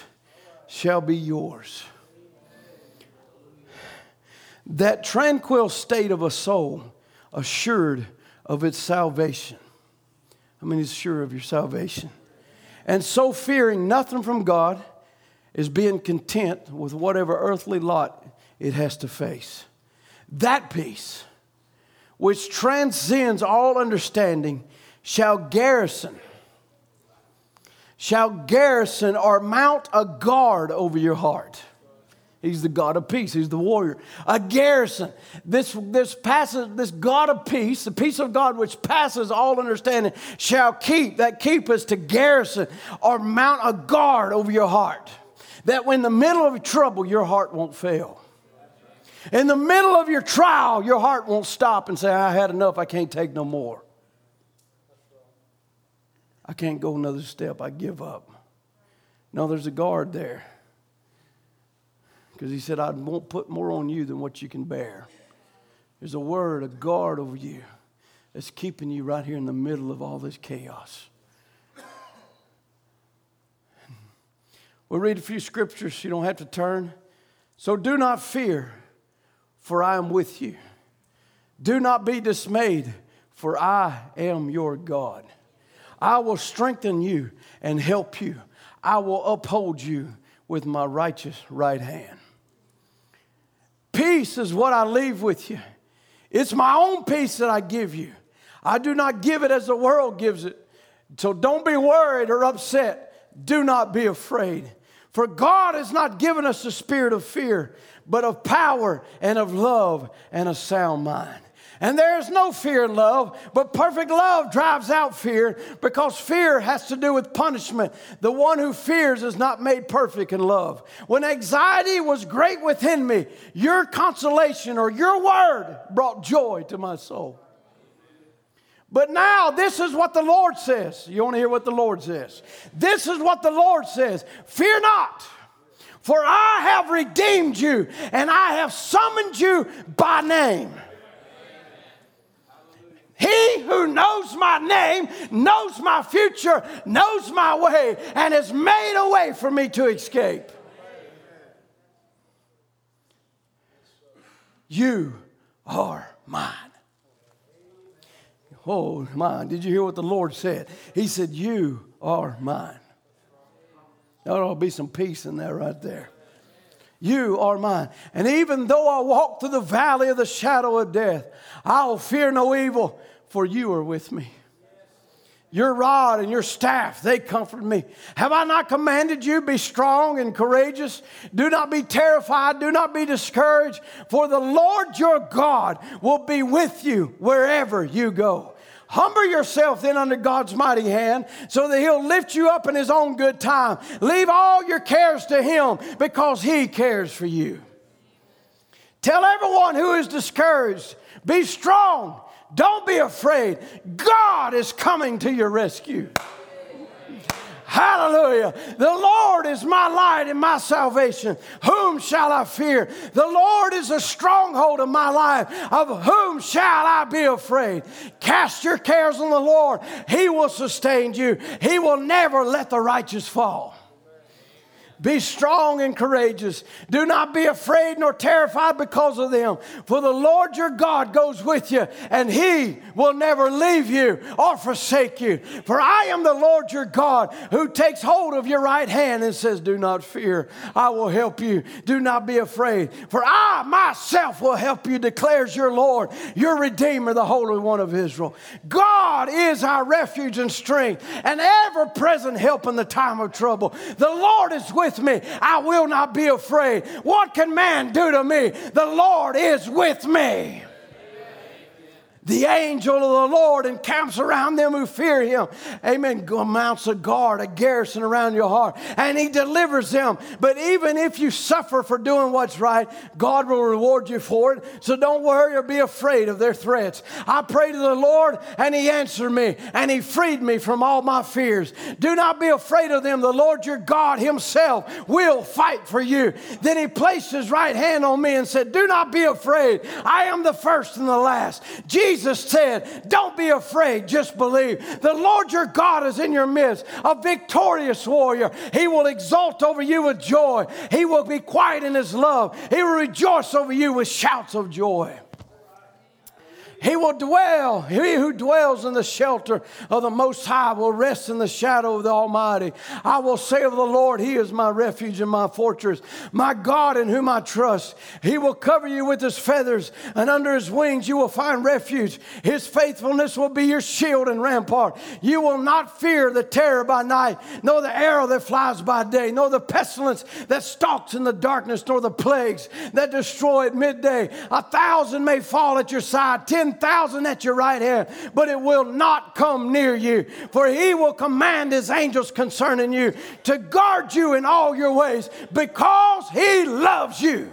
S1: shall be yours. That tranquil state of a soul assured of its salvation. I mean, it's sure of your salvation. And so fearing nothing from God is being content with whatever earthly lot it has to face. That peace, which transcends all understanding, shall garrison, shall garrison or mount a guard over your heart. He's the God of peace. He's the warrior. A garrison. This, this passes, this God of peace, the peace of God which passes all understanding, shall keep, that keep us to garrison or mount a guard over your heart that when in the middle of trouble, your heart won't fail. In the middle of your trial, your heart won't stop and say, I had enough, I can't take no more. I can't go another step, I give up. No, there's a guard there. Because he said, I won't put more on you than what you can bear. There's a word, a guard over you that's keeping you right here in the middle of all this chaos. We'll read a few scriptures. You don't have to turn. So do not fear, for I am with you. Do not be dismayed, for I am your God. I will strengthen you and help you. I will uphold you with my righteous right hand. Peace is what I leave with you. It's my own peace that I give you. I do not give it as the world gives it. So don't be worried or upset. Do not be afraid. For God has not given us the spirit of fear, but of power and of love and a sound mind. And there is no fear in love, but perfect love drives out fear because fear has to do with punishment. The one who fears is not made perfect in love. When anxiety was great within me, your consolation or your word brought joy to my soul. But now, this is what the Lord says. You want to hear what the Lord says? This is what the Lord says Fear not, for I have redeemed you, and I have summoned you by name. He who knows my name knows my future, knows my way, and has made a way for me to escape. You are mine. Oh, mine. Did you hear what the Lord said? He said, You are mine. There ought to be some peace in there right there. You are mine. And even though I walk through the valley of the shadow of death, I will fear no evil, for you are with me. Your rod and your staff, they comfort me. Have I not commanded you, be strong and courageous? Do not be terrified, do not be discouraged, for the Lord your God will be with you wherever you go. Humble yourself then under God's mighty hand so that He'll lift you up in His own good time. Leave all your cares to Him because He cares for you. Tell everyone who is discouraged, be strong don't be afraid. God is coming to your rescue. Hallelujah. The Lord is my light and my salvation. Whom shall I fear? The Lord is a stronghold of my life. Of whom shall I be afraid? Cast your cares on the Lord. He will sustain you. He will never let the righteous fall. Be strong and courageous. Do not be afraid nor terrified because of them. For the Lord your God goes with you, and he will never leave you or forsake you. For I am the Lord your God who takes hold of your right hand and says, Do not fear. I will help you. Do not be afraid. For I myself will help you, declares your Lord, your Redeemer, the Holy One of Israel. God is our refuge and strength, and ever present help in the time of trouble. The Lord is with with me. I will not be afraid. What can man do to me? The Lord is with me. The angel of the Lord encamps around them who fear him. Amen. Mounts a guard, a garrison around your heart, and he delivers them. But even if you suffer for doing what's right, God will reward you for it. So don't worry or be afraid of their threats. I prayed to the Lord, and he answered me, and he freed me from all my fears. Do not be afraid of them. The Lord your God himself will fight for you. Then he placed his right hand on me and said, Do not be afraid. I am the first and the last. Jesus Jesus said, Don't be afraid, just believe. The Lord your God is in your midst, a victorious warrior. He will exult over you with joy, He will be quiet in His love, He will rejoice over you with shouts of joy. He will dwell. He who dwells in the shelter of the Most High will rest in the shadow of the Almighty. I will say of the Lord, He is my refuge and my fortress, my God in whom I trust. He will cover you with His feathers, and under His wings you will find refuge. His faithfulness will be your shield and rampart. You will not fear the terror by night, nor the arrow that flies by day, nor the pestilence that stalks in the darkness, nor the plagues that destroy at midday. A thousand may fall at your side, ten thousand at your right hand, but it will not come near you. For he will command his angels concerning you to guard you in all your ways because he loves you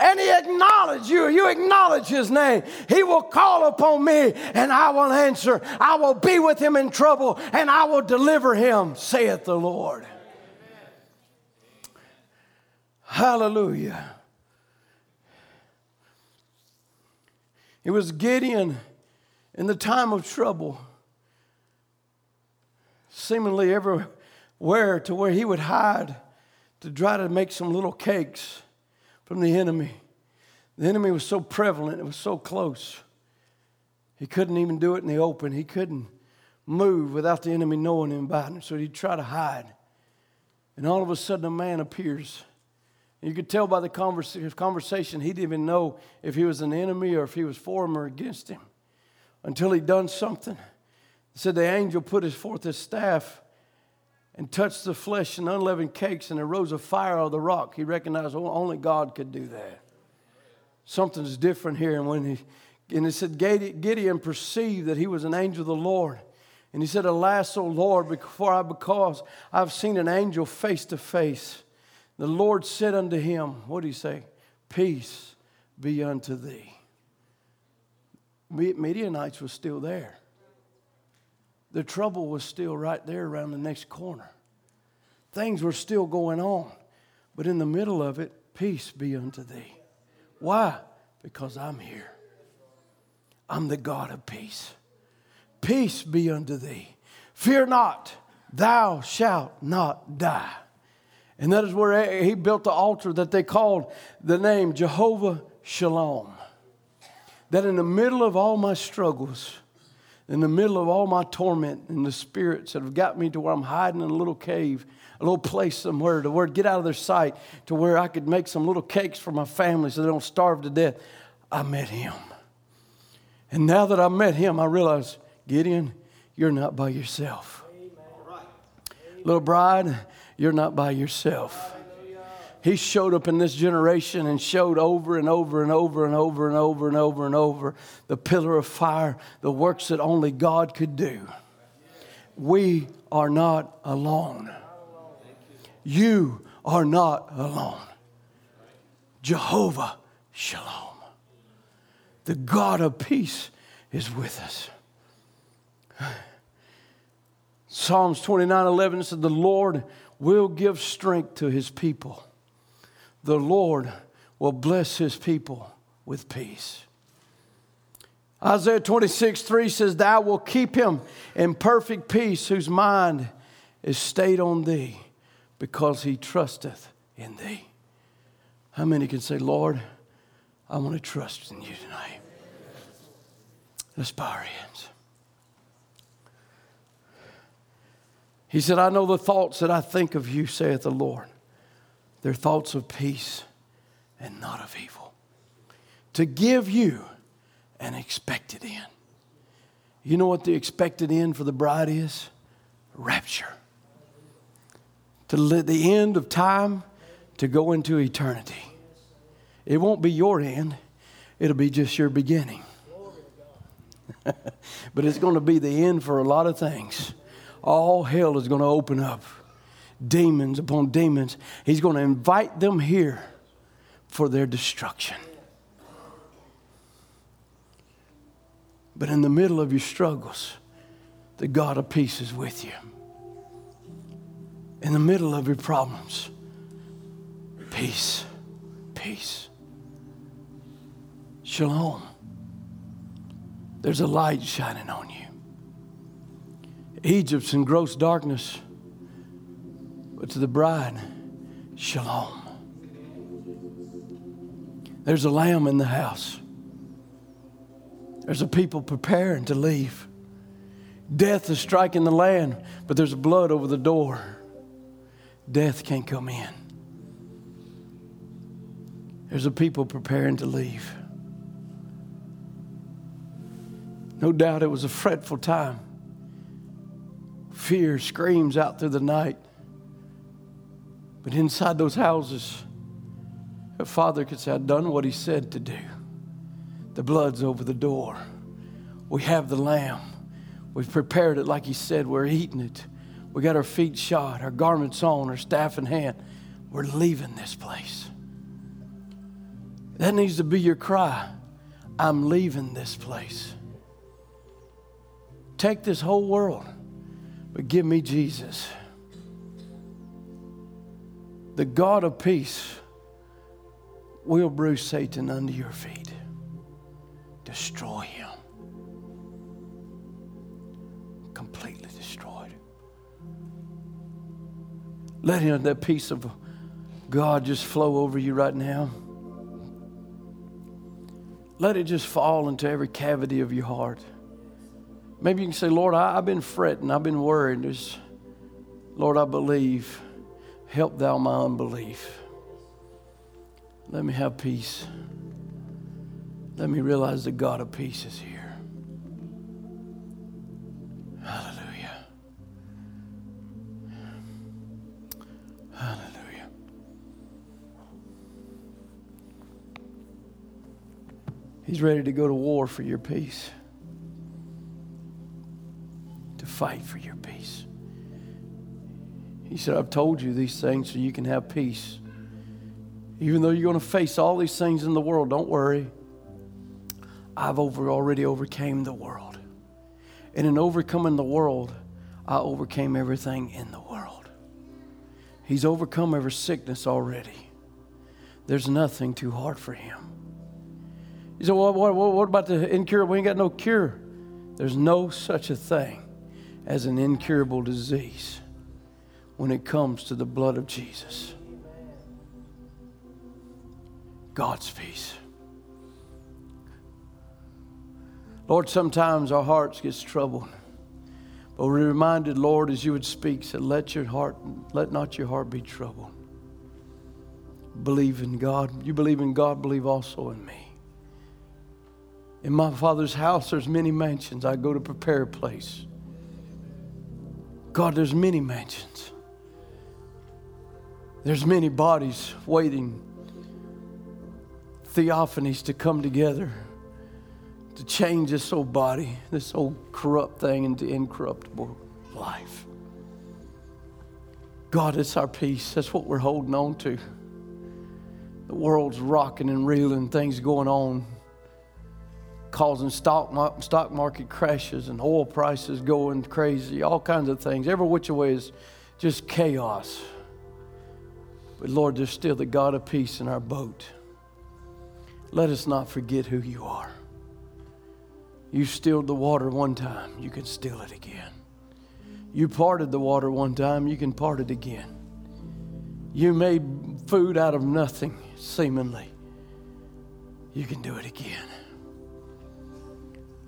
S1: and he acknowledges you. You acknowledge his name. He will call upon me and I will answer. I will be with him in trouble and I will deliver him, saith the Lord. Hallelujah. It was Gideon in the time of trouble, seemingly everywhere to where he would hide to try to make some little cakes from the enemy. The enemy was so prevalent, it was so close. He couldn't even do it in the open. He couldn't move without the enemy knowing him about it. So he'd try to hide. And all of a sudden, a man appears you could tell by the conversation, he didn't even know if he was an enemy or if he was for him or against him until he'd done something. Said the angel put his forth his staff and touched the flesh and unleavened cakes, and there rose a fire out of the rock. He recognized only God could do that. Something's different here. And when he and it said Gideon perceived that he was an angel of the Lord. And he said, Alas, O Lord, before I because I've seen an angel face to face. The Lord said unto him, What did he say? Peace be unto thee. Midianites was still there. The trouble was still right there around the next corner. Things were still going on. But in the middle of it, peace be unto thee. Why? Because I'm here. I'm the God of peace. Peace be unto thee. Fear not, thou shalt not die. And that is where he built the altar that they called the name Jehovah Shalom. That in the middle of all my struggles, in the middle of all my torment and the spirits that have got me to where I'm hiding in a little cave, a little place somewhere to where get out of their sight, to where I could make some little cakes for my family so they don't starve to death. I met him. And now that I met him, I realize, Gideon, you're not by yourself. Little bride, you're not by yourself. He showed up in this generation and showed over and over and over and over and over and over and over the pillar of fire, the works that only God could do. We are not alone. You are not alone. Jehovah Shalom. The God of peace is with us. Psalms 29 11 said, The Lord will give strength to his people. The Lord will bless his people with peace. Isaiah 26 3 says, Thou will keep him in perfect peace whose mind is stayed on thee because he trusteth in thee. How many can say, Lord, I want to trust in you tonight? Let's bow our hands. He said, I know the thoughts that I think of you, saith the Lord. They're thoughts of peace and not of evil. To give you an expected end. You know what the expected end for the bride is? Rapture. To let the end of time, to go into eternity. It won't be your end, it'll be just your beginning. but it's going to be the end for a lot of things all hell is going to open up. Demons upon demons. He's going to invite them here for their destruction. But in the middle of your struggles, the God of peace is with you. In the middle of your problems, peace, peace. Shalom. There's a light shining on you. Egypt's in gross darkness, but to the bride, shalom. There's a lamb in the house. There's a people preparing to leave. Death is striking the land, but there's blood over the door. Death can't come in. There's a people preparing to leave. No doubt it was a fretful time fear screams out through the night. But inside those houses, a father could say, I've done what he said to do. The blood's over the door. We have the lamb. We've prepared it like he said. We're eating it. We got our feet shod, our garments on, our staff in hand. We're leaving this place. That needs to be your cry. I'm leaving this place. Take this whole world but give me Jesus. The God of peace will bruise Satan under your feet, destroy him. Completely destroyed. Let him, that peace of God just flow over you right now. Let it just fall into every cavity of your heart. Maybe you can say, Lord, I, have been fretting, I've been worried. Lord, I believe. Help thou my unbelief. Let me have peace. Let me realize the God of peace is here. Hallelujah. Hallelujah. He's ready to go to war for your peace fight for your peace. He said, I've told you these things so you can have peace. Even though you're going to face all these things in the world, don't worry. I've over, already overcame the world. And in overcoming the world, I overcame everything in the world. He's overcome every sickness already. There's nothing too hard for him. You say, well, what, what, what about the incurable? We ain't got no cure. There's no such a thing as an incurable disease when it comes to the blood of Jesus. God's peace. Lord, sometimes our hearts get troubled. But we're reminded, Lord, as you would speak, said, let your heart, let not your heart be troubled. Believe in God. You believe in God, believe also in me. In my father's house, there's many mansions. I go to prepare a place. God, there's many mansions. There's many bodies waiting, theophanies to come together to change this old body, this old corrupt thing into incorruptible life. God, it's our peace. That's what we're holding on to. The world's rocking and reeling, things going on, causing stock, stock market crashes and oil prices going crazy, all kinds of things. Every which way is just chaos. But Lord, there's still the God of peace in our boat. Let us not forget who you are. You stilled the water one time, you can still it again. You parted the water one time, you can part it again. You made food out of nothing, seemingly. You can do it again.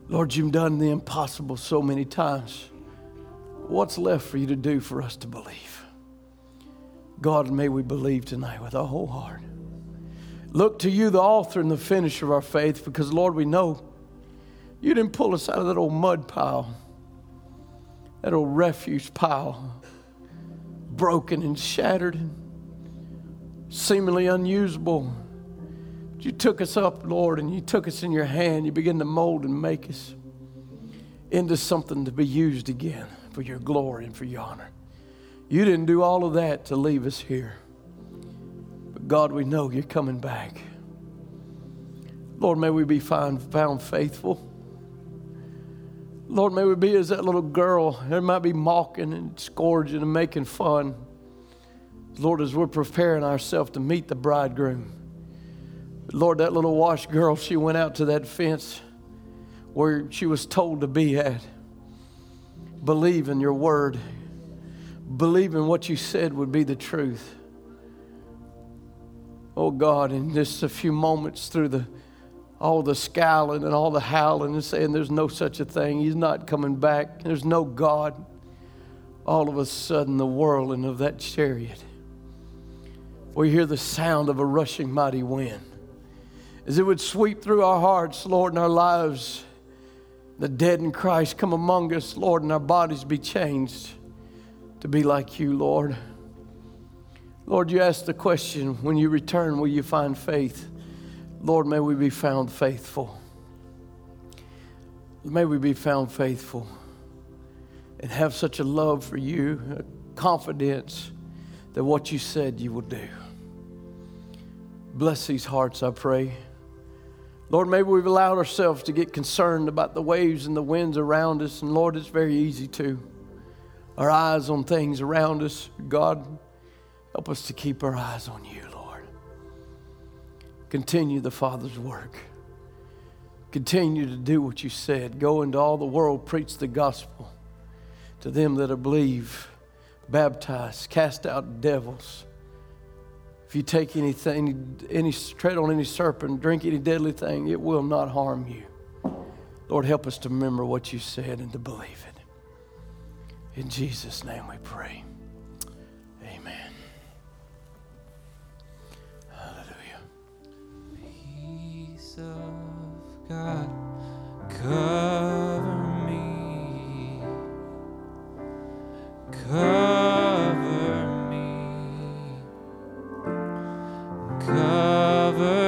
S1: Lord, you've done the impossible so many times. What's left for you to do for us to believe? God, may we believe tonight with our whole heart. Look to you, the author and the finisher of our faith, because, Lord, we know you didn't pull us out of that old mud pile, that old refuse pile, broken and shattered, and seemingly unusable. You took us up, Lord, and you took us in your hand. You begin to mold and make us into something to be used again for your glory and for your honor. You didn't do all of that to leave us here. But God, we know you're coming back. Lord, may we be found, found faithful. Lord, may we be as that little girl. There might be mocking and scourging and making fun. Lord, as we're preparing ourselves to meet the bridegroom. Lord, that little wash girl, she went out to that fence where she was told to be at. Believe in your word. Believe in what you said would be the truth. Oh God, in just a few moments through the all the scowling and all the howling and saying there's no such a thing. He's not coming back. There's no God. All of a sudden, the whirling of that chariot. We hear the sound of a rushing mighty wind. As it would sweep through our hearts, Lord, and our lives, the dead in Christ come among us, Lord, and our bodies be changed to be like you, Lord. Lord, you asked the question when you return, will you find faith? Lord, may we be found faithful. May we be found faithful and have such a love for you, a confidence that what you said you will do. Bless these hearts, I pray. Lord, maybe we've allowed ourselves to get concerned about the waves and the winds around us, and Lord, it's very easy to. Our eyes on things around us. God, help us to keep our eyes on you. Lord. Continue the Father's work. Continue to do what you said. Go into all the world, preach the gospel to them that believe, baptize, cast out devils. If you take anything, any, any tread on any serpent, drink any deadly thing, it will not harm you. Lord, help us to remember what you said and to believe it. In Jesus' name we pray. Amen. Hallelujah.
S2: Peace of God cover me. Cover cover.